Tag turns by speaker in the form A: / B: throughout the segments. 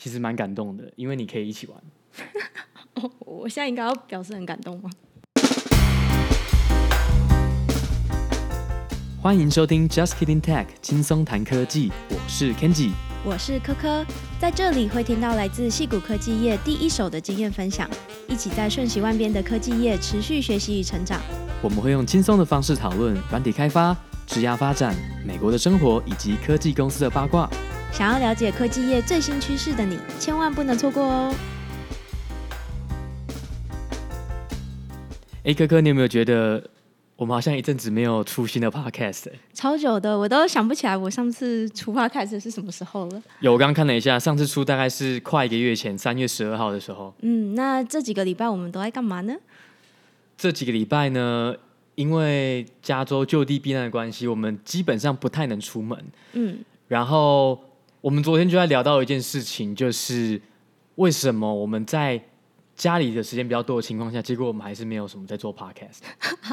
A: 其实蛮感动的，因为你可以一起玩。
B: 我现在应该要表示很感动吗？
A: 欢迎收听 Just Kidding Tech，轻松谈科技，我是 Kenji，
B: 我是科科，在这里会听到来自戏谷科技业第一手的经验分享，一起在瞬息万变的科技业持续学习与成长。
A: 我们会用轻松的方式讨论软体开发、职涯发展、美国的生活以及科技公司的八卦。
B: 想要了解科技业最新趋势的你，千万不能错过哦！
A: 哎，科科，你有没有觉得？我们好像一阵子没有出新的 podcast，
B: 超久的，我都想不起来我上次出 podcast 是什么时候了。
A: 有，我刚刚看了一下，上次出大概是快一个月前，三月十二号的时候。
B: 嗯，那这几个礼拜我们都在干嘛呢？
A: 这几个礼拜呢，因为加州就地避难的关系，我们基本上不太能出门。嗯，然后我们昨天就在聊到一件事情，就是为什么我们在家里的时间比较多的情况下，结果我们还是没有什么在做 podcast。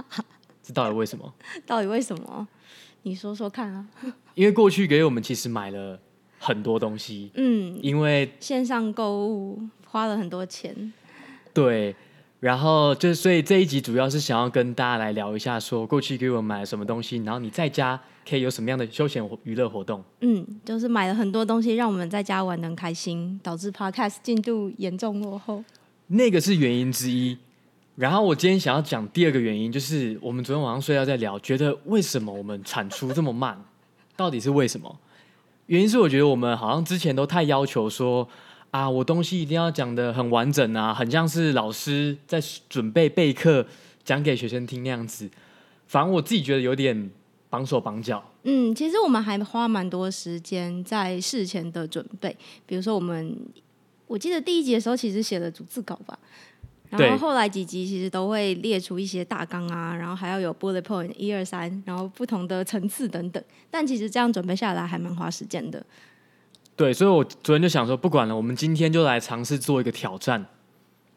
A: 这到底为什么？
B: 到底为什么？你说说看啊！
A: 因为过去给我们其实买了很多东西，嗯，因为
B: 线上购物花了很多钱，
A: 对，然后就所以这一集主要是想要跟大家来聊一下，说过去给我们买了什么东西，然后你在家可以有什么样的休闲娱乐活动？
B: 嗯，就是买了很多东西，让我们在家玩得很开心，导致 Podcast 进度严重落后，
A: 那个是原因之一。然后我今天想要讲第二个原因，就是我们昨天晚上睡觉在聊，觉得为什么我们产出这么慢？到底是为什么？原因是我觉得我们好像之前都太要求说啊，我东西一定要讲的很完整啊，很像是老师在准备备课讲给学生听那样子。反正我自己觉得有点绑手绑脚。
B: 嗯，其实我们还花蛮多时间在事前的准备，比如说我们，我记得第一集的时候其实写了逐字稿吧。然后后来几集其实都会列出一些大纲啊，然后还要有 bullet point 一二三，然后不同的层次等等。但其实这样准备下来还蛮花时间的。
A: 对，所以我昨天就想说，不管了，我们今天就来尝试做一个挑战，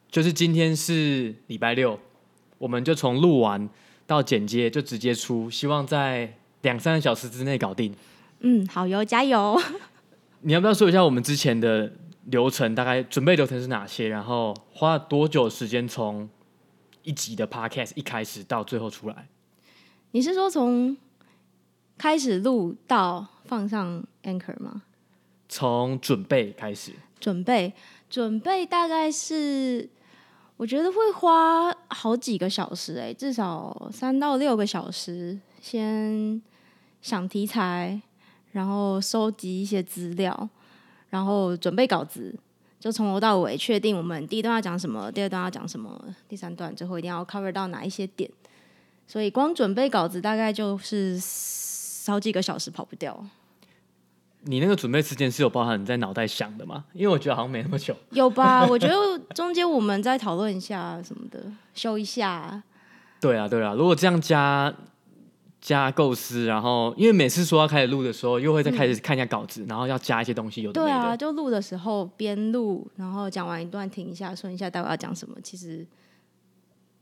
A: 就是今天是礼拜六，我们就从录完到剪接就直接出，希望在两三个小时之内搞定。
B: 嗯，好哟，加油！
A: 你要不要说一下我们之前的？流程大概准备流程是哪些？然后花了多久时间从一集的 podcast 一开始到最后出来？
B: 你是说从开始录到放上 Anchor 吗？
A: 从准备开始，
B: 准备准备大概是我觉得会花好几个小时诶，至少三到六个小时。先想题材，然后收集一些资料。然后准备稿子，就从头到尾确定我们第一段要讲什么，第二段要讲什么，第三段最后一定要 cover 到哪一些点。所以光准备稿子大概就是好几个小时跑不掉。
A: 你那个准备时间是有包含你在脑袋想的吗？因为我觉得好像没那么久。
B: 有吧？我觉得中间我们再讨论一下什么的，修一下。
A: 对啊，对啊，如果这样加。加构思，然后因为每次说要开始录的时候，又会再开始看一下稿子，嗯、然后要加一些东西。有的没的。
B: 对啊，就录的时候边录，然后讲完一段停一下，说一下待会要讲什么。其实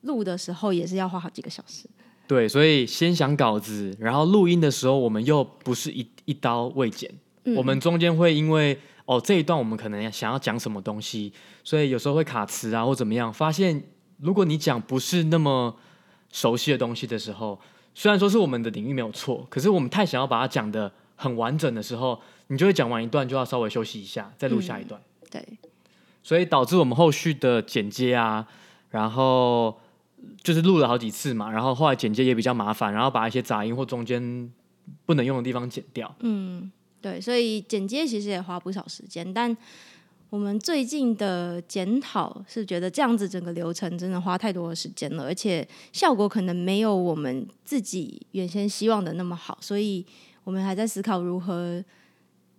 B: 录的时候也是要花好几个小时。
A: 对，所以先想稿子，然后录音的时候，我们又不是一一刀未剪，嗯、我们中间会因为哦这一段我们可能想要讲什么东西，所以有时候会卡词啊或怎么样。发现如果你讲不是那么熟悉的东西的时候。虽然说是我们的领域没有错，可是我们太想要把它讲的很完整的时候，你就会讲完一段就要稍微休息一下，再录下一段。
B: 嗯、对，
A: 所以导致我们后续的剪接啊，然后就是录了好几次嘛，然后后来剪接也比较麻烦，然后把一些杂音或中间不能用的地方剪掉。
B: 嗯，对，所以剪接其实也花不少时间，但。我们最近的检讨是觉得这样子整个流程真的花太多的时间了，而且效果可能没有我们自己原先希望的那么好，所以我们还在思考如何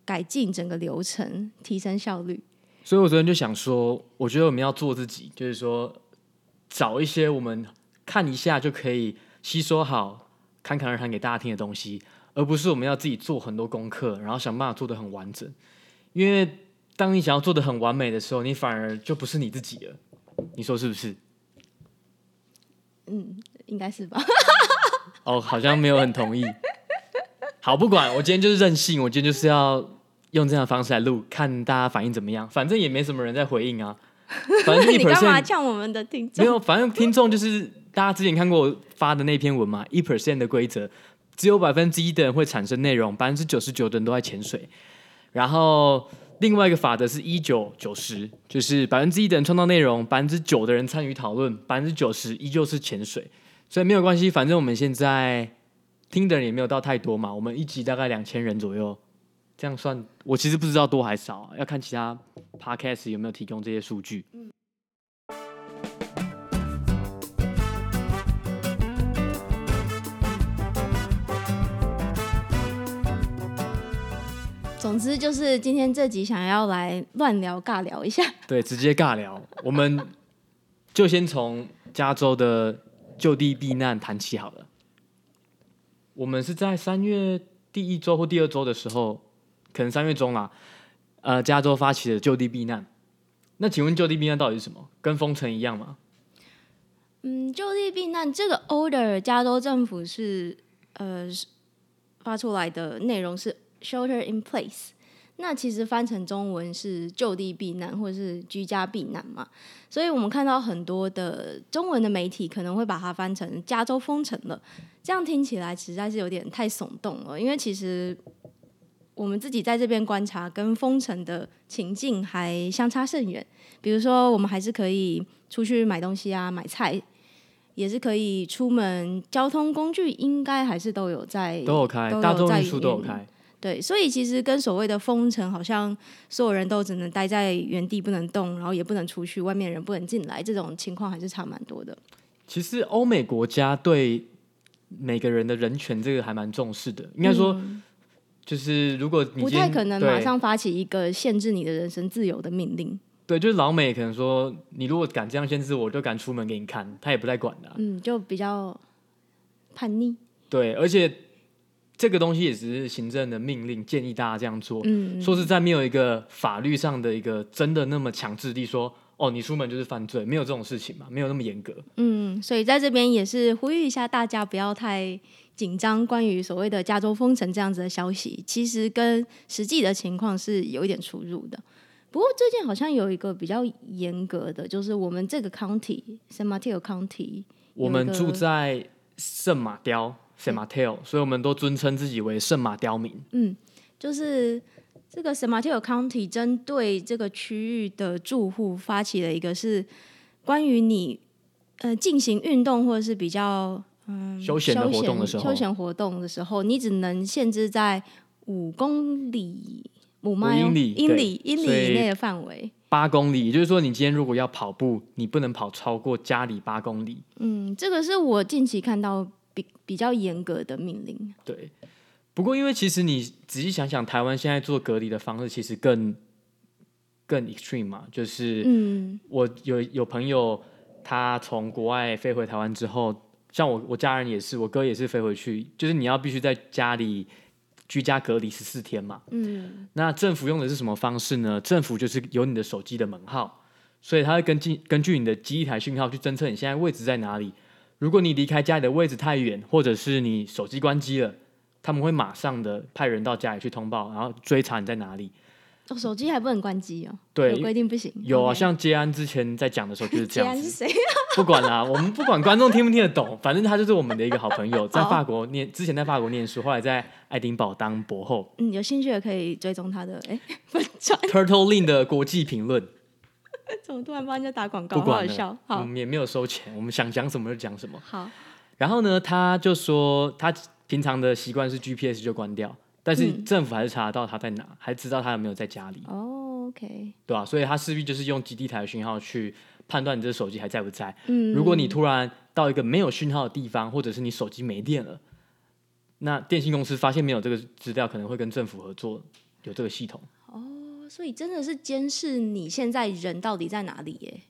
B: 改进整个流程，提升效率。
A: 所以我昨天就想说，我觉得我们要做自己，就是说找一些我们看一下就可以吸收好、侃侃而谈给大家听的东西，而不是我们要自己做很多功课，然后想办法做的很完整，因为。当你想要做的很完美的时候，你反而就不是你自己了。你说是不是？
B: 嗯，应该是吧。
A: 哦，好像没有很同意。好，不管，我今天就是任性，我今天就是要用这样的方式来录，看大家反应怎么样。反正也没什么人在回应啊。反正
B: 你干嘛呛我们的听众？
A: 没有，反正听众就是大家之前看过我发的那篇文嘛，一 percent 的规则，只有百分之一的人会产生内容，百分之九十九的人都在潜水。然后另外一个法则是一九九十，就是百分之一的人创造内容，百分之九的人参与讨论，百分之九十依旧是潜水。所以没有关系，反正我们现在听的人也没有到太多嘛，我们一集大概两千人左右。这样算，我其实不知道多还少，要看其他 podcast 有没有提供这些数据。嗯。
B: 总之就是今天这集想要来乱聊尬聊一下。
A: 对，直接尬聊，我们就先从加州的就地避难谈起好了。我们是在三月第一周或第二周的时候。可能三月中啦，呃，加州发起的就地避难。那请问就地避难到底是什么？跟封城一样吗？
B: 嗯，就地避难这个 order，加州政府是呃发出来的内容是 shelter in place。那其实翻成中文是就地避难或者是居家避难嘛。所以我们看到很多的中文的媒体可能会把它翻成加州封城了，这样听起来实在是有点太耸动了，因为其实。我们自己在这边观察，跟封城的情境还相差甚远。比如说，我们还是可以出去买东西啊，买菜，也是可以出门，交通工具应该还是都有在，
A: 都有开，大众运输都有开。
B: 对，所以其实跟所谓的封城，好像所有人都只能待在原地不能动，然后也不能出去，外面人不能进来，这种情况还是差蛮多的。
A: 其实欧美国家对每个人的人权这个还蛮重视的，应该说。嗯就是如果你
B: 不太可能马上发起一个限制你的人身自由的命令，
A: 对，就是老美可能说，你如果敢这样限制我，就敢出门给你看，他也不太管的啊。
B: 嗯，就比较叛逆。
A: 对，而且这个东西也只是行政的命令，建议大家这样做。嗯，说实在，没有一个法律上的一个真的那么强制力说，哦，你出门就是犯罪，没有这种事情嘛，没有那么严格。
B: 嗯，所以在这边也是呼吁一下大家，不要太。紧张，关于所谓的加州封城这样子的消息，其实跟实际的情况是有一点出入的。不过最近好像有一个比较严格的，就是我们这个 county，San Mateo County，
A: 我们住在圣马雕 San Mateo，所以我们都尊称自己为圣马刁民。
B: 嗯，就是这个 San Mateo County 针对这个区域的住户发起了一个是关于你呃进行运动或者是比较。
A: 嗯，休闲的活动的时候，
B: 休闲活动的时候，你只能限制在五公里、五英里、英里、英里以内的范围。
A: 八公里，也就是说，你今天如果要跑步，你不能跑超过家里八公里。
B: 嗯，这个是我近期看到比比较严格的命令。
A: 对，不过因为其实你仔细想想，台湾现在做隔离的方式其实更更 extreme 嘛，就是嗯，我有有朋友他从国外飞回台湾之后。像我，我家人也是，我哥也是飞回去，就是你要必须在家里居家隔离十四天嘛。嗯。那政府用的是什么方式呢？政府就是有你的手机的门号，所以他会根据根据你的基地台讯号去侦测你现在位置在哪里。如果你离开家里的位置太远，或者是你手机关机了，他们会马上的派人到家里去通报，然后追查你在哪里。
B: 哦，手机还不能关机哦？
A: 对，
B: 有规定不行。
A: 有啊像接安之前在讲的时候就是这样？不管啦，我们不管观众听不听得懂，反正他就是我们的一个好朋友，在法国念，之前在法国念书，后来在爱丁堡当博后。
B: 嗯，有兴趣的可以追踪他的哎，
A: Turtle Link 的国际评论。
B: 怎么突然帮人家打广告？不管了，好笑。好，
A: 我们也没有收钱，我们想讲什么就讲什么。
B: 好。
A: 然后呢，他就说他平常的习惯是 GPS 就关掉，但是政府还是查得到他在哪，嗯、还知道他有没有在家里。
B: 哦。OK，
A: 对吧、啊？所以他势必就是用基地台的讯号去判断你这个手机还在不在。嗯，如果你突然到一个没有讯号的地方，或者是你手机没电了，那电信公司发现没有这个资料，可能会跟政府合作，有这个系统。
B: 哦，所以真的是监视你现在人到底在哪里耶？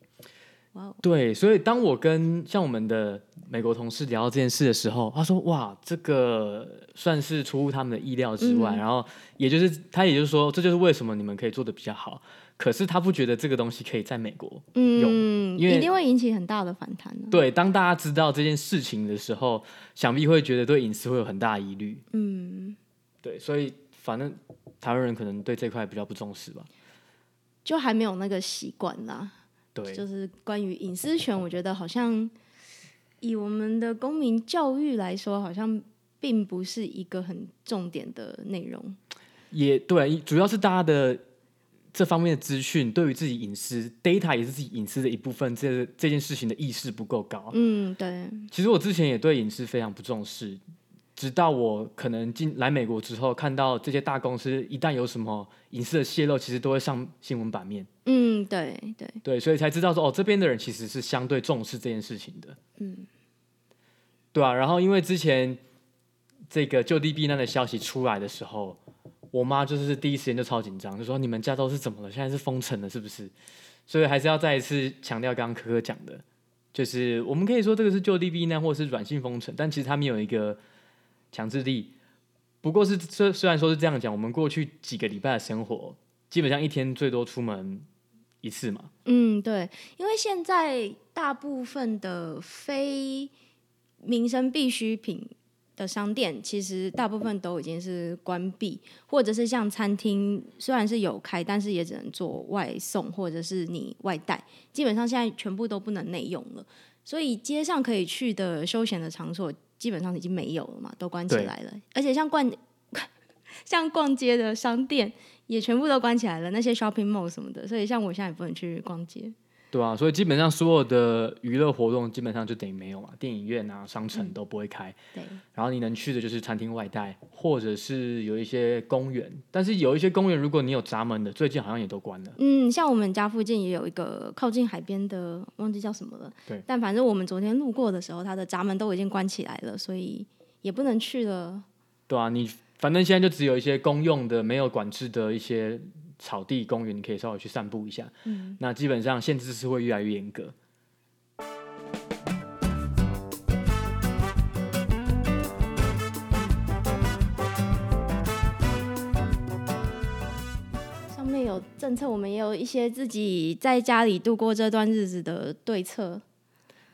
B: 哇，Wow.
A: 对，所以当我跟像我们的美国同事聊到这件事的时候，他说：“哇，这个算是出乎他们的意料之外。嗯”然后，也就是他，也就是说，这就是为什么你们可以做的比较好。可是他不觉得这个东西可以在美国用，
B: 嗯，因为一定会引起很大的反弹。
A: 对，当大家知道这件事情的时候，想必会觉得对隐私会有很大疑虑。嗯，对，所以反正台湾人可能对这块比较不重视吧，
B: 就还没有那个习惯啦。
A: 对，
B: 就是关于隐私权，我觉得好像以我们的公民教育来说，好像并不是一个很重点的内容。
A: 也对，主要是大家的这方面的资讯，对于自己隐私 data 也是自己隐私的一部分，这这件事情的意识不够高。
B: 嗯，对。
A: 其实我之前也对隐私非常不重视。直到我可能进来美国之后，看到这些大公司一旦有什么隐私的泄露，其实都会上新闻版面。
B: 嗯，对对
A: 对，所以才知道说哦，这边的人其实是相对重视这件事情的。
B: 嗯，
A: 对啊。然后因为之前这个就地避难的消息出来的时候，我妈就是第一时间就超紧张，就说你们加州是怎么了？现在是封城了，是不是？所以还是要再一次强调刚刚可可讲的，就是我们可以说这个是就地避难或者是软性封城，但其实他们有一个。强制力，不过是虽虽然说是这样讲，我们过去几个礼拜的生活，基本上一天最多出门一次嘛。
B: 嗯，对，因为现在大部分的非民生必需品的商店，其实大部分都已经是关闭，或者是像餐厅，虽然是有开，但是也只能做外送或者是你外带，基本上现在全部都不能内用了。所以街上可以去的休闲的场所。基本上已经没有了嘛，都关起来了。而且像逛 像逛街的商店也全部都关起来了，那些 shopping mall 什么的。所以像我现在也不能去逛街。对
A: 啊，所以基本上所有的娱乐活动基本上就等于没有嘛，电影院啊、商城都不会开。
B: 嗯、对。
A: 然后你能去的就是餐厅外带，或者是有一些公园。但是有一些公园，如果你有闸门的，最近好像也都关了。
B: 嗯，像我们家附近也有一个靠近海边的，忘记叫什么了。
A: 对。
B: 但反正我们昨天路过的时候，它的闸门都已经关起来了，所以也不能去了。
A: 对啊，你反正现在就只有一些公用的、没有管制的一些。草地公园，你可以稍微去散步一下。
B: 嗯，
A: 那基本上限制是会越来越严格。
B: 上面有政策，我们也有一些自己在家里度过这段日子的对策。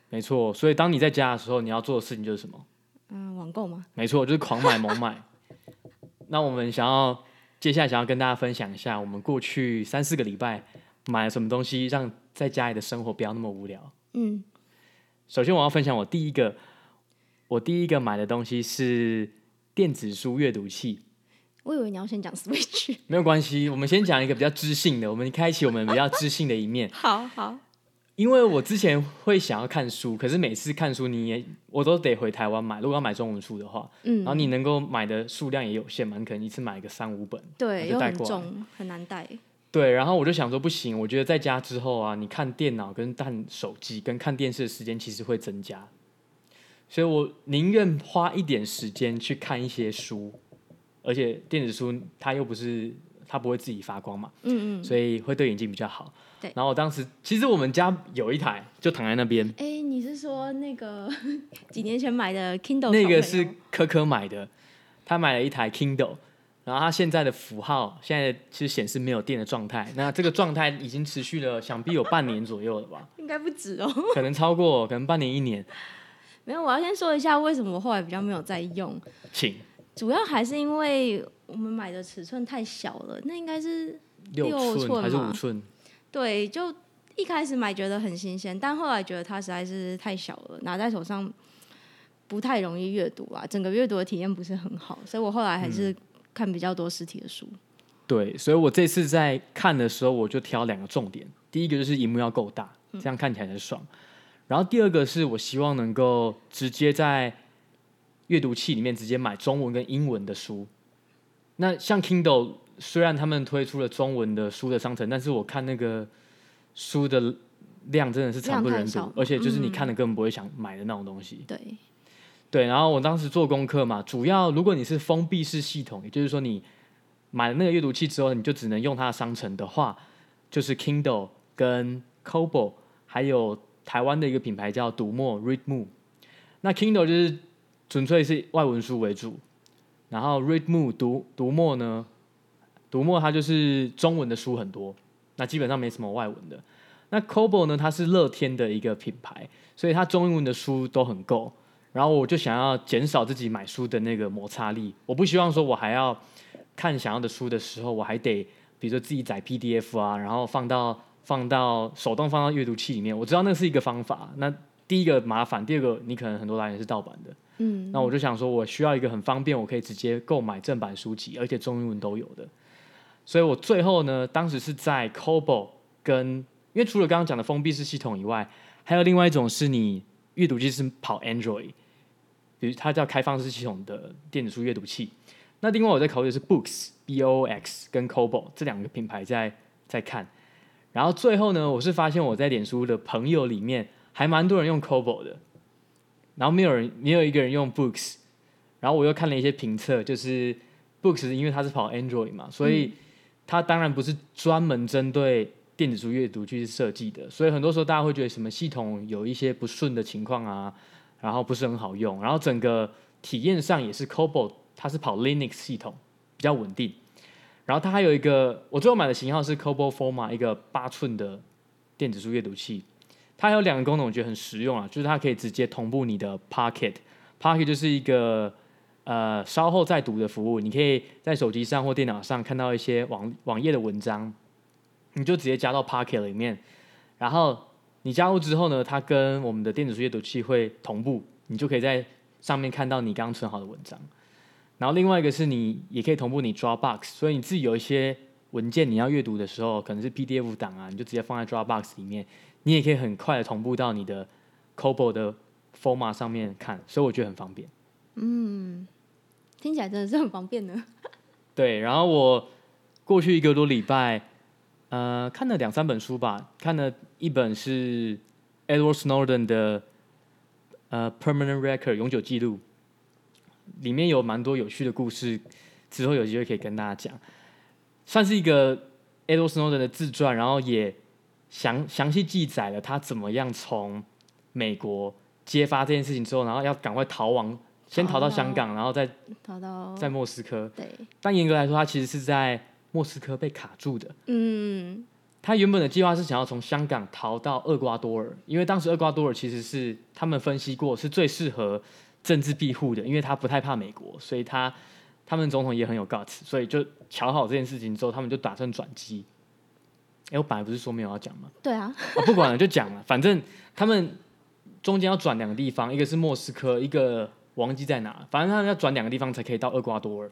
A: 没错，所以当你在家的时候，你要做的事情就是什么？
B: 嗯，网购吗？
A: 没错，就是狂买猛买。那我们想要。接下来想要跟大家分享一下，我们过去三四个礼拜买了什么东西，让在家里的生活不要那么无聊。
B: 嗯，
A: 首先我要分享我第一个，我第一个买的东西是电子书阅读器。
B: 我以为你要先讲 Switch。
A: 没有关系，我们先讲一个比较知性的，我们开启我们比较知性的一面。
B: 好 好。
A: 因为我之前会想要看书，可是每次看书你也我都得回台湾买。如果要买中文书的话，
B: 嗯，
A: 然后你能够买的数量也有限嘛，你可能一次买个三五本，
B: 对，又很重，很难带。
A: 对，然后我就想说不行，我觉得在家之后啊，你看电脑跟看手机跟看电视的时间其实会增加，所以我宁愿花一点时间去看一些书，而且电子书它又不是它不会自己发光嘛，
B: 嗯嗯，
A: 所以会对眼睛比较好。
B: 对
A: 然后我当时其实我们家有一台，就躺在那边。
B: 哎，你是说那个 几年前买的 Kindle？
A: 那个是柯柯买的，他买了一台 Kindle，然后他现在的符号现在其实显示没有电的状态。那这个状态已经持续了，想必有半年左右了吧？
B: 应该不止哦，
A: 可能超过，可能半年一年。
B: 没有，我要先说一下为什么我后来比较没有在用。
A: 请。
B: 主要还是因为我们买的尺寸太小了，那应该是
A: 六寸还是五寸？
B: 对，就一开始买觉得很新鲜，但后来觉得它实在是太小了，拿在手上不太容易阅读啊，整个阅读的体验不是很好，所以我后来还是看比较多实体的书。嗯。
A: 对，所以我这次在看的时候，我就挑两个重点，第一个就是荧幕要够大，这样看起来很爽。嗯。然后第二个是我希望能够直接在阅读器里面直接买中文跟英文的书。那像 Kindle。虽然他们推出了中文的书的商城，但是我看那个书的量真的是惨不忍睹，而且就是你看了根本不会想买的那种东西。
B: 对，
A: 对。然后我当时做功课嘛，主要如果你是封闭式系统，也就是说你买了那个阅读器之后，你就只能用它的商城的话，就是 Kindle 跟 Kobo，还有台湾的一个品牌叫读墨 Readmoo。那 Kindle 就是纯粹是外文书为主，然后 Readmoo 读读墨呢。读墨它就是中文的书很多，那基本上没什么外文的。那 Kobo 呢，它是乐天的一个品牌，所以它中英文的书都很够。然后我就想要减少自己买书的那个摩擦力，我不希望说我还要看想要的书的时候，我还得比如说自己载 PDF 啊，然后放到放到手动放到阅读器里面。我知道那是一个方法。那第一个麻烦，第二个你可能很多来源是盗版的。嗯，那我就想说，我需要一个很方便，我可以直接购买正版书籍，而且中英文都有的。所以我最后呢，当时是在 Kobo 跟，因为除了刚刚讲的封闭式系统以外，还有另外一种是你阅读器是跑 Android，比如它叫开放式系统的电子书阅读器。那另外我在考虑的是 Books B O X 跟 Kobo 这两个品牌在在看。然后最后呢，我是发现我在脸书的朋友里面还蛮多人用 Kobo 的。然后没有人，没有一个人用 Books，然后我又看了一些评测，就是 Books 因为它是跑 Android 嘛，所以它当然不是专门针对电子书阅读去设计的，所以很多时候大家会觉得什么系统有一些不顺的情况啊，然后不是很好用，然后整个体验上也是 c o b o 它是跑 Linux 系统比较稳定，然后它还有一个我最后买的型号是 c o b o Forma 一个八寸的电子书阅读器。它有两个功能，我觉得很实用啊，就是它可以直接同步你的 Pocket，Pocket 就是一个呃稍后再读的服务，你可以在手机上或电脑上看到一些网网页的文章，你就直接加到 Pocket 里面，然后你加入之后呢，它跟我们的电子书阅读器会同步，你就可以在上面看到你刚存好的文章。然后另外一个是你也可以同步你 Dropbox，所以你自己有一些文件你要阅读的时候，可能是 PDF 档啊，你就直接放在 Dropbox 里面。你也可以很快的同步到你的 c o b o 的 Format 上面看，所以我觉得很方便。
B: 嗯，听起来真的是很方便呢。
A: 对，然后我过去一个多礼拜，呃，看了两三本书吧，看了一本是 Edward Snowden 的呃 Permanent Record 永久记录，里面有蛮多有趣的故事，之后有机会可以跟大家讲，算是一个 Edward Snowden 的自传，然后也。详详细记载了他怎么样从美国揭发这件事情之后，然后要赶快逃亡，先逃到香港，然后再逃到在莫斯科。对，但严格来说，他其实是在莫斯科被卡住的。嗯，他原本的计划是想要从香港逃到厄瓜多尔，因为当时厄瓜多尔其实是他们分析过是最适合政治庇护的，因为他不太怕美国，所以他他们总统也很有 guts，所以就瞧好这件事情之后，他们就打算转机。哎，我本来不是说没有要讲吗？
B: 对啊，
A: 哦、不管了，就讲了。反正他们中间要转两个地方，一个是莫斯科，一个忘记在哪。反正他们要转两个地方才可以到厄瓜多尔。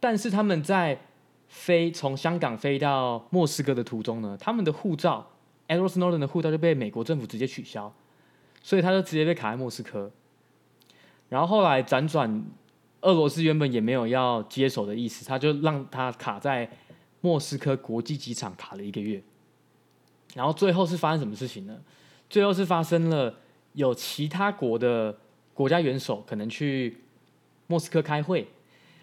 A: 但是他们在飞从香港飞到莫斯科的途中呢，他们的护照，Edward Snowden 的护照就被美国政府直接取消，所以他就直接被卡在莫斯科。然后后来辗转，俄罗斯原本也没有要接手的意思，他就让他卡在。莫斯科国际机场卡了一个月，然后最后是发生什么事情呢？最后是发生了有其他国的国家元首可能去莫斯科开会，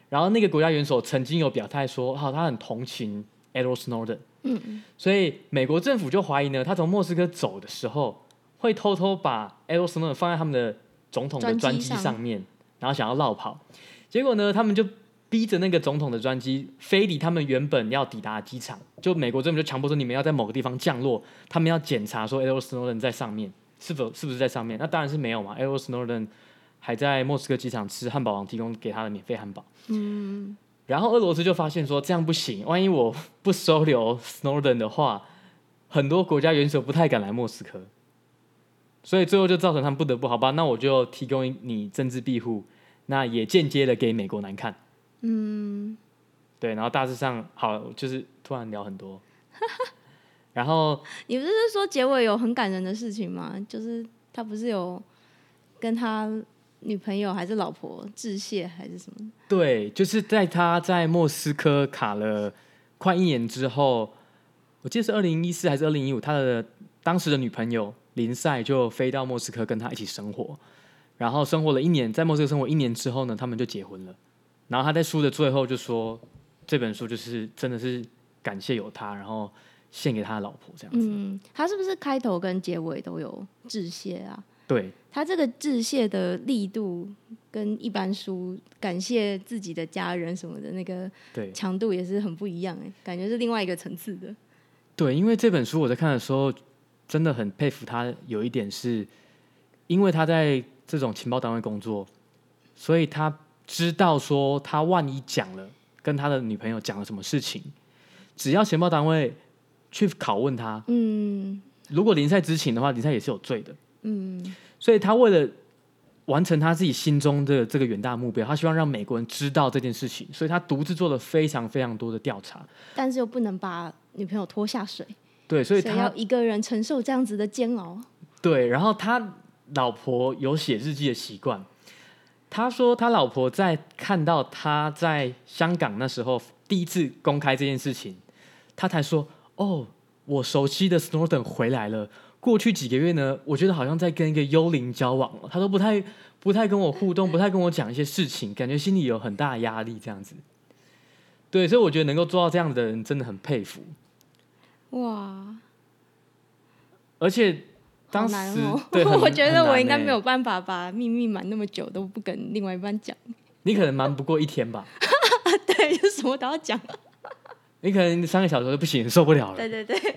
A: 然后那个国家元首曾经有表态说，好，他很同情 Edward Snowden，嗯，所以美国政府就怀疑呢，他从莫斯科走的时候会偷偷把 Edward Snowden 放在他们的总统的专机上面，然后想要绕跑，结果呢，他们就。逼着那个总统的专机飞离他们原本要抵达的机场，就美国政府就强迫说，你们要在某个地方降落，他们要检查说 Edward Snowden 在上面是否是不是在上面，那当然是没有嘛。Edward Snowden 还在莫斯科机场吃汉堡王提供给他的免费汉堡。嗯，然后俄罗斯就发现说这样不行，万一我不收留 Snowden 的话，很多国家元首不太敢来莫斯科，所以最后就造成他们不得不好吧，那我就提供你政治庇护，那也间接的给美国难看。嗯，对，然后大致上好，就是突然聊很多，然后
B: 你不是说结尾有很感人的事情吗？就是他不是有跟他女朋友还是老婆致谢还是什么？
A: 对，就是在他在莫斯科卡了快一年之后，我记得是二零一四还是二零一五，他的当时的女朋友林赛就飞到莫斯科跟他一起生活，然后生活了一年，在莫斯科生活一年之后呢，他们就结婚了。然后他在书的最后就说，这本书就是真的是感谢有他，然后献给他的老婆这样子。
B: 嗯，他是不是开头跟结尾都有致谢啊？
A: 对，
B: 他这个致谢的力度跟一般书感谢自己的家人什么的那个对强度也是很不一样哎，感觉是另外一个层次的。
A: 对，因为这本书我在看的时候真的很佩服他，有一点是因为他在这种情报单位工作，所以他。知道说他万一讲了，跟他的女朋友讲了什么事情，只要情报单位去拷问他，
B: 嗯，
A: 如果林赛知情的话，林赛也是有罪的，
B: 嗯，
A: 所以他为了完成他自己心中的这个远大目标，他希望让美国人知道这件事情，所以他独自做了非常非常多的调查，
B: 但是又不能把女朋友拖下水，
A: 对，所以他
B: 要一个人承受这样子的煎熬，
A: 对，然后他老婆有写日记的习惯。他说，他老婆在看到他在香港那时候第一次公开这件事情，他才说：“哦，我熟悉的 Snowden 回来了。过去几个月呢，我觉得好像在跟一个幽灵交往了。他都不太不太跟我互动，不太跟我讲一些事情，感觉心里有很大的压力，这样子。对，所以我觉得能够做到这样子的人真的很佩服。
B: 哇！
A: 而且。当时，
B: 哦、
A: 对，
B: 我觉得我应该没有办法把秘密瞒那么久都不跟另外一半讲。
A: 你可能瞒不过一天吧？
B: 对，就什么都要讲。
A: 你可能三个小时都不行，受不了了。
B: 对对对。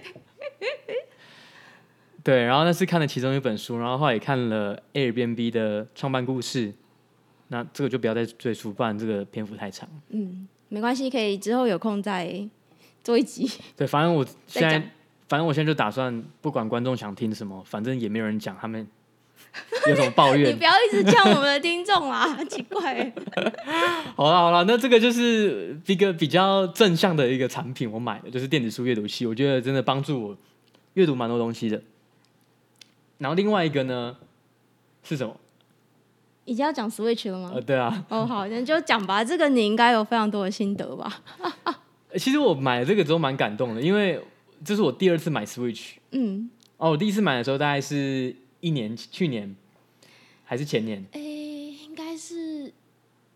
A: 对，然后那是看了其中一本书，然后后来也看了 Airbnb 的创办故事。那这个就不要再赘述，不然这个篇幅太长。
B: 嗯，没关系，可以之后有空再做一集。
A: 对，反正我现在。反正我现在就打算，不管观众想听什么，反正也没有人讲，他们 有什么抱怨。
B: 你不要一直叫我们的听众啦，奇怪。
A: 好了好了，那这个就是一个比较正向的一个产品，我买的就是电子书阅读器，我觉得真的帮助我阅读蛮多东西的。然后另外一个呢是什么？
B: 已经要讲 Switch 了吗？
A: 呃，对啊。
B: 哦，好，那就讲吧。这个你应该有非常多的心得吧？
A: 其实我买了这个之后蛮感动的，因为。这是我第二次买 Switch。嗯。哦，我第一次买的时候大概是一年，去年还是前年？
B: 诶，应该是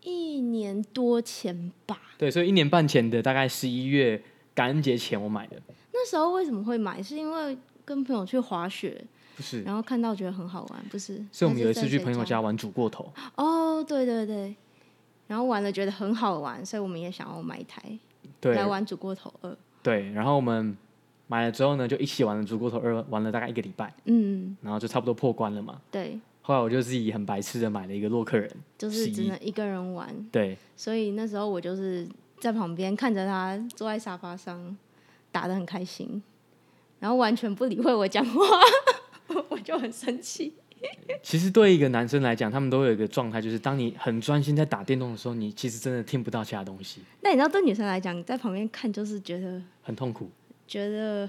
B: 一年多前吧。
A: 对，所以一年半前的大概十一月感恩节前我买的。
B: 那时候为什么会买？是因为跟朋友去滑雪？
A: 不是。
B: 然后看到觉得很好玩，不是？
A: 所以我们有一次去朋友家玩煮过头。
B: 哦，对对对。然后玩了觉得很好玩，所以我们也想要买一台，对，来玩煮过头二。
A: 对，然后我们。买了之后呢，就一起玩了《煮过头二》，玩了大概一个礼拜，
B: 嗯，
A: 然后就差不多破关了嘛。
B: 对。
A: 后来我就自己很白痴的买了一个洛克人，
B: 就是只能一个人玩。
A: 对。
B: 所以那时候我就是在旁边看着他坐在沙发上打的很开心，然后完全不理会我讲话，我就很生气。
A: 其实对一个男生来讲，他们都有一个状态，就是当你很专心在打电动的时候，你其实真的听不到其他东西。
B: 那你知道对女生来讲，在旁边看就是觉得
A: 很痛苦。
B: 觉得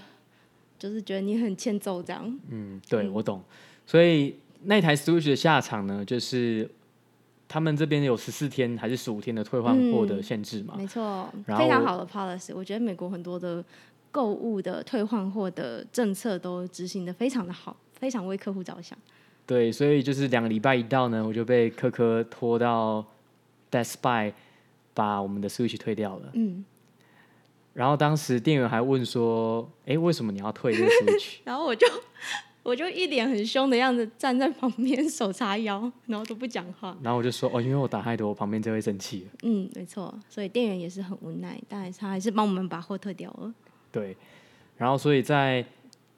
B: 就是觉得你很欠揍这样。
A: 嗯，对，我懂。所以那台 Switch 的下场呢，就是他们这边有十四天还是十五天的退换货的限制嘛？
B: 嗯、没错，非常好的 policy。我觉得美国很多的购物的退换货的政策都执行的非常的好，非常为客户着想。
A: 对，所以就是两个礼拜一到呢，我就被柯柯拖到 Best Buy 把我们的 Switch 退掉了。嗯。然后当时店员还问说：“哎，为什么你要退这个 Switch？”
B: 然后我就 我就一脸很凶的样子站在旁边手叉腰，然后都不讲话。
A: 然后我就说：“哦，因为我打太多，我旁边就会生气了。”
B: 嗯，没错，所以店员也是很无奈，但是他还是帮我们把货退掉了。
A: 对，然后所以在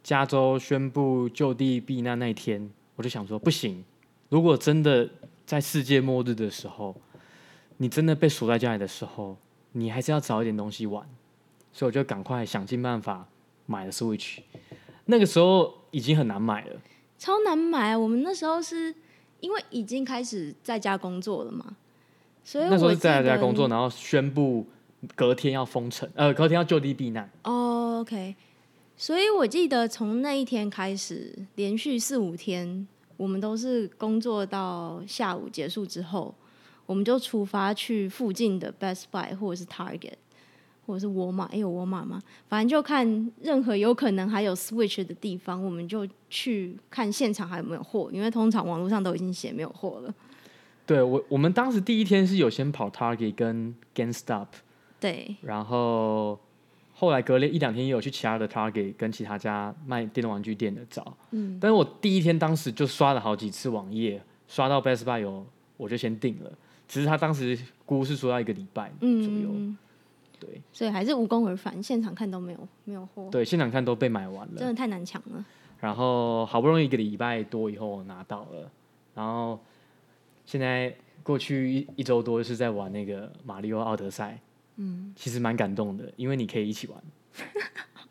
A: 加州宣布就地避难那一天，我就想说：不行，如果真的在世界末日的时候，你真的被锁在家里的时候，你还是要找一点东西玩。所以我就赶快想尽办法买了 Switch，那个时候已经很难买了，
B: 超难买。我们那时候是因为已经开始在家工作了嘛，所以我
A: 那时候是在家工作，然后宣布隔天要封城，呃，隔天要就地避难。
B: 哦，OK。所以我记得从那一天开始，连续四五天，我们都是工作到下午结束之后，我们就出发去附近的 Best Buy 或者是 Target。或者是沃尔玛，有沃尔玛吗？反正就看任何有可能还有 Switch 的地方，我们就去看现场还有没有货，因为通常网络上都已经写没有货了。
A: 对，我，我们当时第一天是有先跑 Target 跟 GameStop，
B: 对，
A: 然后后来隔了一两天也有去其他的 Target 跟其他家卖电动玩具店的找，嗯，但是我第一天当时就刷了好几次网页，刷到 Best Buy 有，我就先定了，只是他当时估是说要一个礼拜左右。嗯对，
B: 所以还是无功而返，现场看都没有没有货。
A: 对，现场看都被买完了，
B: 真的太难抢了。
A: 然后好不容易一个礼拜多以后我拿到了，然后现在过去一一周多是在玩那个马里奥奥德赛，嗯，其实蛮感动的，因为你可以一起玩。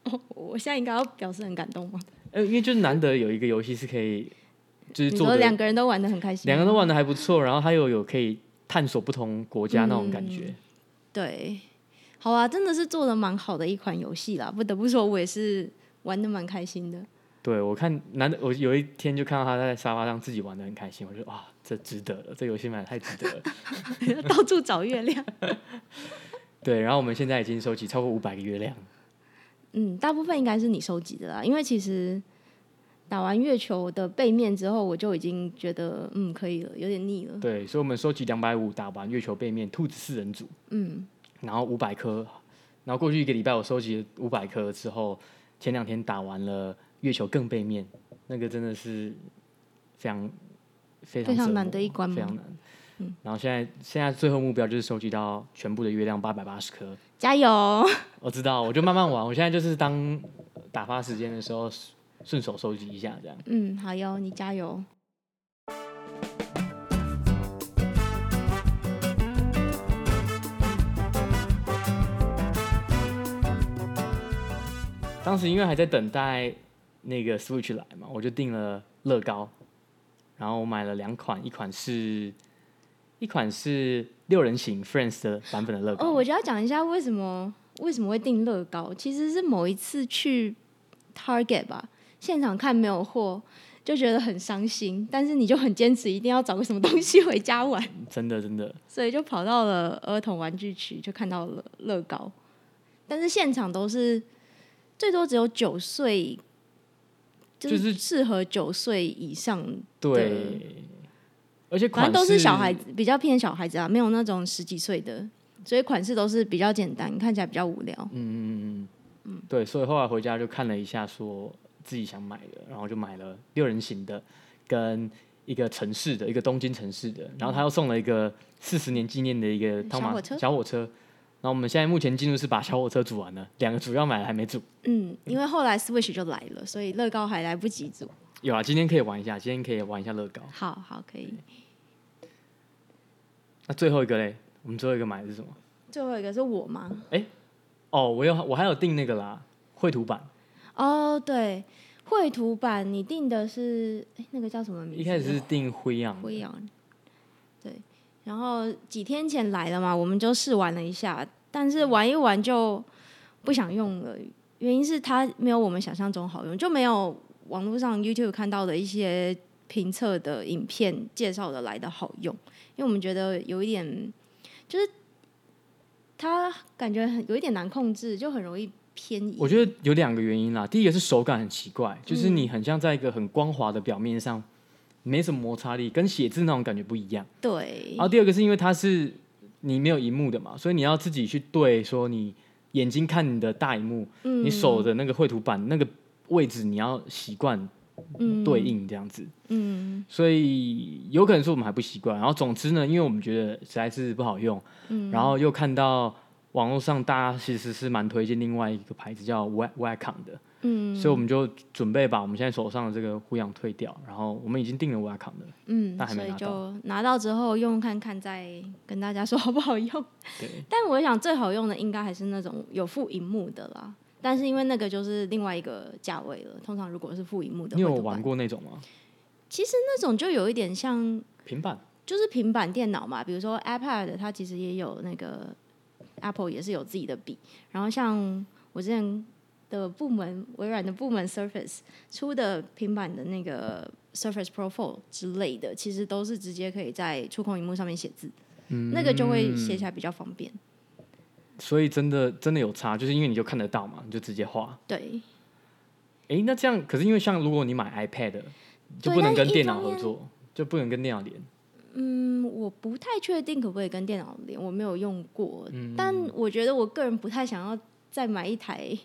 B: 哦，我现在应该要表示很感动吗？
A: 呃，因为就是难得有一个游戏是可以，就是做
B: 两个人都玩的很开心，
A: 两个人都玩的还不错，然后还有有可以探索不同国家那种感觉。嗯、
B: 对，好啊，真的是做的蛮好的一款游戏啦，不得不说，我也是玩的蛮开心的。
A: 对，我看难得，我有一天就看到他在沙发上自己玩的很开心，我就哇，这值得了，这游戏买得太值得了，
B: 到处找月亮。
A: 对，然后我们现在已经收集超过五百个月亮。
B: 嗯，大部分应该是你收集的啦，因为其实打完月球的背面之后，我就已经觉得嗯可以了，有点腻了。
A: 对，所以我们收集两百五，打完月球背面，兔子四人组，嗯，然后五百颗，然后过去一个礼拜我收集五百颗之后，前两天打完了月球更背面，那个真的是非常非常
B: 非常难的一关吗？
A: 非常难。嗯，然后现在现在最后目标就是收集到全部的月亮八百八十颗。
B: 加油！
A: 我知道，我就慢慢玩。我现在就是当打发时间的时候，顺手收集一下这样。
B: 嗯，好哟，你加油。
A: 当时因为还在等待那个 Switch 来嘛，我就订了乐高，然后我买了两款，一款是。一款是六人行 Friends 的版本的乐高。
B: 哦，我就要讲一下为什么为什么会订乐高。其实是某一次去 Target 吧，现场看没有货，就觉得很伤心。但是你就很坚持，一定要找个什么东西回家玩。
A: 真的真的。
B: 所以就跑到了儿童玩具区，就看到了乐高。但是现场都是最多只有九岁，就是适合九岁以上的。
A: 对。而且
B: 反正都是小孩子，比较偏小孩子啊，没有那种十几岁的，所以款式都是比较简单，看起来比较无聊。嗯嗯
A: 嗯嗯，对，所以后来回家就看了一下，说自己想买的，然后就买了六人行的，跟一个城市的一个东京城市的，然后他又送了一个四十年纪念的一个汤马
B: 小火车。
A: 小火车，然后我们现在目前进度是把小火车组完了，两个主要买的还没组。
B: 嗯，因为后来 Switch 就来了，所以乐高还来不及组。
A: 有啊，今天可以玩一下，今天可以玩一下乐高。
B: 好好，可以。
A: 那最后一个嘞？我们最后一个买的是什么？
B: 最后一个是我吗？
A: 哎、欸，哦，我有，我还有订那个啦，绘图版。
B: 哦，对，绘图版，你订的是哎、欸，那个叫什么名字？
A: 一开始是订灰羊。
B: 灰羊。然后几天前来了嘛，我们就试玩了一下，但是玩一玩就不想用了，原因是它没有我们想象中好用，就没有网络上 YouTube 看到的一些评测的影片介绍的来的好用。因为我们觉得有一点，就是它感觉很有一点难控制，就很容易偏移。
A: 我觉得有两个原因啦，第一个是手感很奇怪，就是你很像在一个很光滑的表面上，没什么摩擦力，跟写字那种感觉不一样。
B: 对。
A: 然后第二个是因为它是你没有荧幕的嘛，所以你要自己去对，说你眼睛看你的大荧幕，嗯，你手的那个绘图板那个位置你要习惯。对应这样子，嗯，所以有可能是我们还不习惯。然后总之呢，因为我们觉得实在是不好用，嗯，然后又看到网络上大家其实是蛮推荐另外一个牌子叫 Wacom 的，嗯，所以我们就准备把我们现在手上的这个护养退掉，然后我们已经订了 Wacom 的，
B: 嗯，但还没拿到，所以就拿到之后用看看，再跟大家说好不好用。对，但我想最好用的应该还是那种有附萤幕的啦。但是因为那个就是另外一个价位了。通常如果是副荧幕的，
A: 你有玩过那种吗？
B: 其实那种就有一点像
A: 平板，
B: 就是平板电脑嘛。比如说 iPad，它其实也有那个 Apple 也是有自己的笔。然后像我之前的部门，微软的部门 Surface 出的平板的那个 Surface Pro 4之类的，其实都是直接可以在触控荧幕上面写字，嗯，那个就会写起来比较方便。
A: 所以真的真的有差，就是因为你就看得到嘛，你就直接画。
B: 对。
A: 哎、欸，那这样可是因为像如果你买 iPad，就不能跟电脑合作，就不能跟电脑连。
B: 嗯，我不太确定可不可以跟电脑连，我没有用过。嗯。但我觉得我个人不太想要再买一台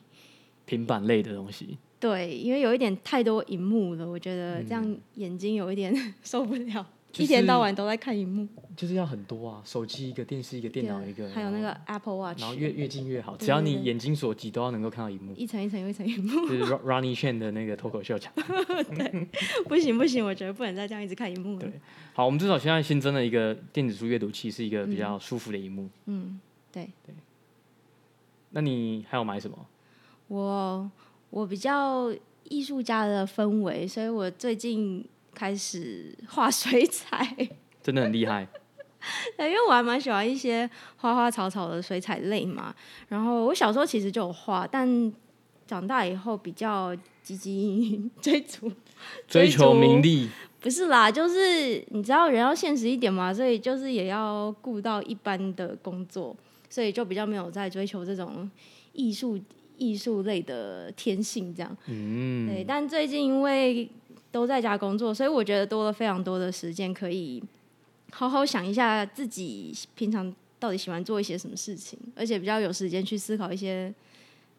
A: 平板类的东西。
B: 对，因为有一点太多荧幕了，我觉得这样 眼睛有一点受不了。一天到晚都在看荧幕，
A: 就是要很多啊，手机一个，电视一个，电脑一个，
B: 还有那个 Apple Watch，
A: 然后越越近越好，只要你眼睛所及都要能够看到荧幕，
B: 一层一层又一层荧幕，
A: 就是 Ronnie Chan 的那个脱口秀墙。
B: 对，不行不行，我觉得不能再这样一直看荧幕了。
A: 对，好，我们至少现在新增了一个电子书阅读器，是一个比较舒服的荧幕。
B: 嗯，对对。
A: 那你还有买什么？
B: 我我比较艺术家的氛围，所以我最近开始 画水彩，
A: 真的很厉害。
B: 对，因为我还蛮喜欢一些花花草草的水彩类嘛。然后我小时候其实就有画，但长大以后比较积极追逐
A: 追求名利。
B: 不是啦，就是你知道人要现实一点嘛，所以就是也要顾到一般的工作，所以就比较没有在追求这种艺术艺术类的天性这样。嗯，对。但最近因为都在家工作，所以我觉得多了非常多的时间，可以好好想一下自己平常到底喜欢做一些什么事情，而且比较有时间去思考一些。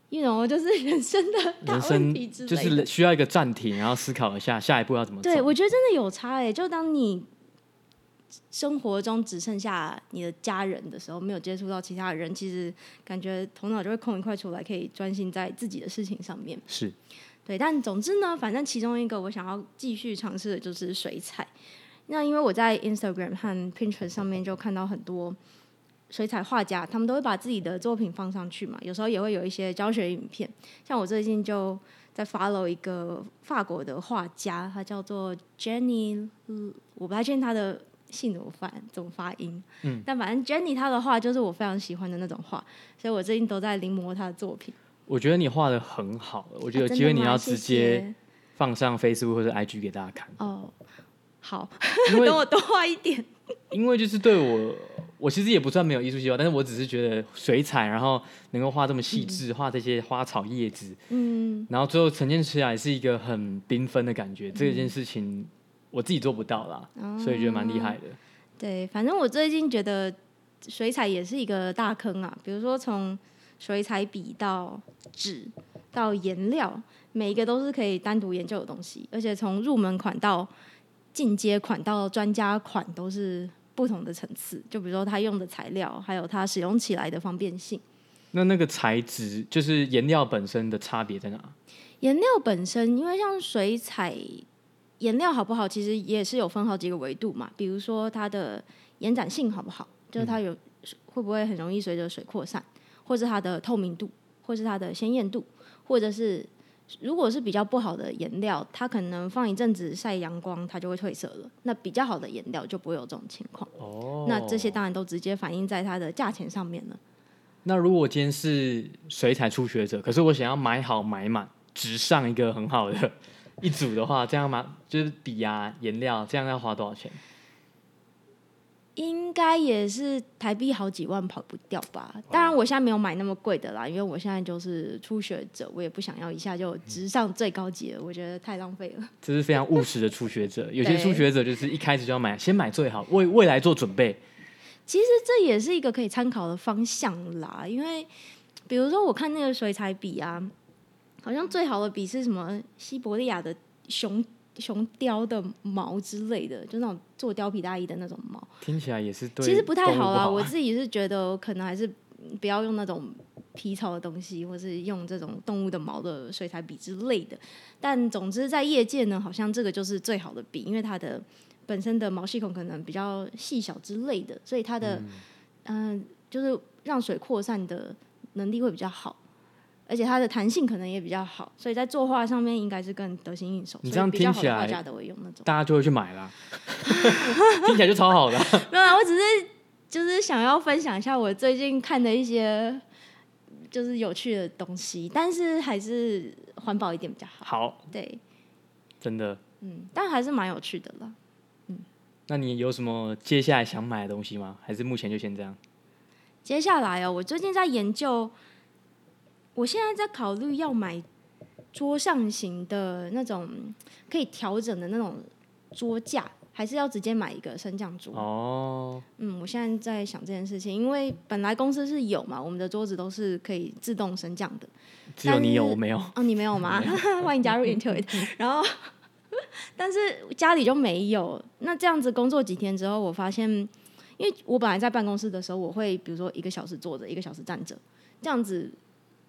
B: 因为我就是人生的 大问题之类的，
A: 就是需要一个暂停，然后思考一下下一步要怎么做。
B: 对，我觉得真的有差哎。就当你生活中只剩下你的家人的时候，没有接触到其他人，其实感觉头脑就会空一块出来，可以专心在自己的事情上面。
A: 是，
B: 对。但总之呢，反正其中一个我想要继续尝试的就是水彩。那因为我在 Instagram 和 Pinterest 上面就看到很多。水彩画家，他们都会把自己的作品放上去嘛，有时候也会有一些教学影片。像我最近就在 follow 一个法国的画家，他叫做 Jenny，我不太确定他的姓怎么发怎么发音，嗯，但反正 Jenny 他的画就是我非常喜欢的那种画，所以我最近都在临摹他的作品。
A: 我觉得你画的很好，我觉得有机会你要直接放上 Facebook 或者 IG 给大家看。
B: 哦，好，等我多画一点。
A: 因为就是对我。我其实也不算没有艺术细胞，但是我只是觉得水彩，然后能够画这么细致，画、嗯、这些花草叶子，嗯，然后最后呈现出来是一个很缤纷的感觉。嗯、这件事情我自己做不到啦，哦、所以觉得蛮厉害的。
B: 对，反正我最近觉得水彩也是一个大坑啊。比如说从水彩笔到纸到颜料，每一个都是可以单独研究的东西，而且从入门款到进阶款到专家款都是。不同的层次，就比如说它用的材料，还有它使用起来的方便性。
A: 那那个材质，就是颜料本身的差别在哪？
B: 颜料本身，因为像水彩颜料好不好，其实也是有分好几个维度嘛。比如说它的延展性好不好，就是它有会不会很容易随着水扩散，或是它的透明度，或是它的鲜艳度，或者是。如果是比较不好的颜料，它可能放一阵子晒阳光，它就会褪色了。那比较好的颜料就不会有这种情况。哦，那这些当然都直接反映在它的价钱上面了。
A: 那如果我今天是水彩初学者，可是我想要买好买满，只上一个很好的一组的话，这样吗？就是笔啊、颜料，这样要花多少钱？
B: 应该也是台币好几万跑不掉吧？当然，我现在没有买那么贵的啦，因为我现在就是初学者，我也不想要一下就直上最高级了，我觉得太浪费了。
A: 这是非常务实的初学者，有些初学者就是一开始就要买，先买最好，为未来做准备。
B: 其实这也是一个可以参考的方向啦，因为比如说我看那个水彩笔啊，好像最好的笔是什么西伯利亚的熊。熊雕的毛之类的，就那种做貂皮大衣的那种毛，
A: 听起来也是对。
B: 其实不太好啦，我自己是觉得可能还是不要用那种皮草的东西，或是用这种动物的毛的水彩笔之类的。但总之在业界呢，好像这个就是最好的笔，因为它的本身的毛细孔可能比较细小之类的，所以它的嗯、呃，就是让水扩散的能力会比较好。而且它的弹性可能也比较好，所以在作画上面应该是更得心应手。
A: 你这样听起来，
B: 画家都会用那种，
A: 大家就会去买啦。听起来就超好的。
B: 没有啊，我只是就是想要分享一下我最近看的一些就是有趣的东西，但是还是环保一点比较好。
A: 好，
B: 对，
A: 真的，
B: 嗯，但还是蛮有趣的啦。
A: 嗯，那你有什么接下来想买的东西吗？还是目前就先这样？
B: 接下来哦，我最近在研究。我现在在考虑要买桌上型的那种可以调整的那种桌架，还是要直接买一个升降桌？哦，嗯，我现在在想这件事情，因为本来公司是有嘛，我们的桌子都是可以自动升降的。
A: 只有你有，我没有。
B: 哦，你没有吗？欢迎加入 Intuit。然后，但是家里就没有。那这样子工作几天之后，我发现，因为我本来在办公室的时候，我会比如说一个小时坐着，一个小时站着，这样子。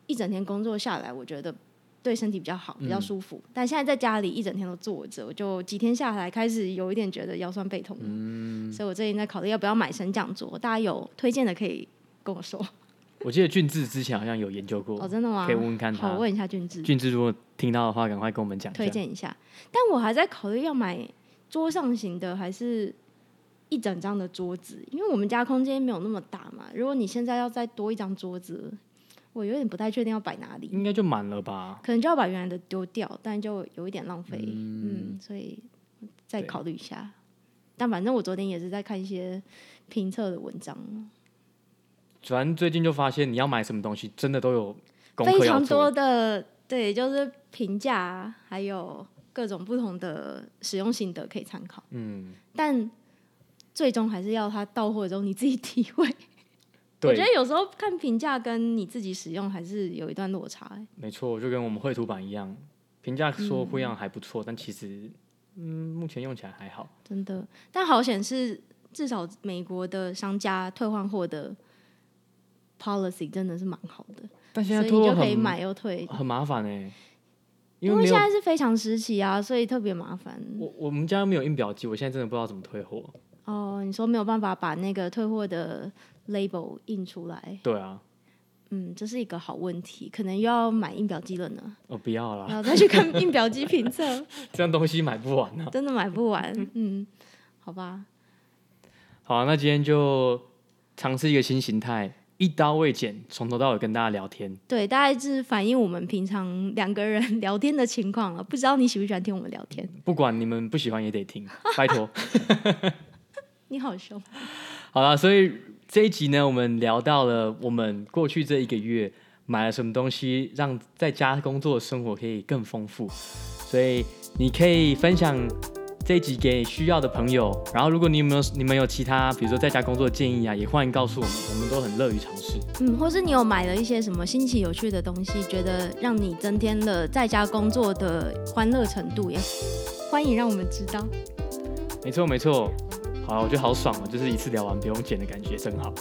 B: 一整天工作下来，我觉得对身体比较好，比较舒服。嗯、但现在在家里一整天都坐着，我就几天下来开始有一点觉得腰酸背痛。嗯，所以我最近在考虑要不要买升降桌。大家有推荐的可以跟我说。
A: 我记得俊志之前好像有研究过，
B: 哦，真的吗？
A: 可以问问看他。
B: 好，问一下俊志。
A: 俊志如果听到的话，赶快跟我们讲，
B: 推荐一下。但我还在考虑要买桌上型的，还是一整张的桌子，因为我们家空间没有那么大嘛。如果你现在要再多一张桌子，我有点不太确定要摆哪里，
A: 应该就满了吧？
B: 可能就要把原来的丢掉，但就有一点浪费。嗯，嗯，所以再考虑一下。但反正我昨天也是在看一些评测的文章。
A: 反正最近就发现，你要买什么东西，真的都有
B: 非常多的对，就是评价，还有各种不同的使用心得可以参考。嗯，但最终还是要他到货之后你自己 体会。对，我觉得有时候看评价跟你自己使用还是有一段落差。
A: 没错，就跟我们绘图板一样，评价说不一样还不错，嗯，但其实嗯，目前用起来还好。
B: 真的，但好险是至少美国的商家退换货的 policy 真的是蛮好的。
A: 但现在
B: 所以你就可以买又退，
A: 很麻烦哎，欸。
B: 因为现在是非常时期啊，所以特别麻烦。
A: 我我们家没有印表机，我现在真的不知道怎么退货。
B: 哦，你说没有办法把那个退货的 label 印出来？
A: 对啊。
B: 嗯，这是一个好问题，可能又要买印表机了呢。
A: 哦，不要了，
B: 然后再去看印表机评测。
A: 这样东西买不完啊，
B: 真的买不完。嗯，好吧。
A: 好啊，那今天就尝试一个新形态。一刀未剪，从头到尾跟大家聊天。
B: 对，大概是反映我们平常两个人聊天的情况了。不知道你喜不喜欢听我们聊天？
A: 不管你们不喜欢也得听，拜托。
B: 你好凶。
A: 好了，所以这一集呢，我们聊到了我们过去这一个月买了什么东西，让在家工作的生活可以更丰富。所以你可以分享。这一集给需要的朋友，然后如果你有没有你们有其他，比如说在家工作的建议啊，也欢迎告诉我们，我们都很乐于尝试。
B: 嗯，或是你有买了一些什么新奇有趣的东西，觉得让你增添了在家工作的欢乐程度，也欢迎让我们知道。
A: 没错没错，好，我觉得好爽哦，就是一次聊完不用剪的感觉，真好。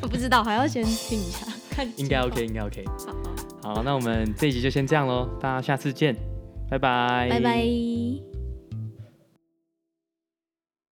B: 我 不知道，还要先听一下，看
A: 应该 OK，应该 OK。
B: 好，
A: 好，那我们这一集就先这样喽，大家下次见，拜拜，
B: 拜拜。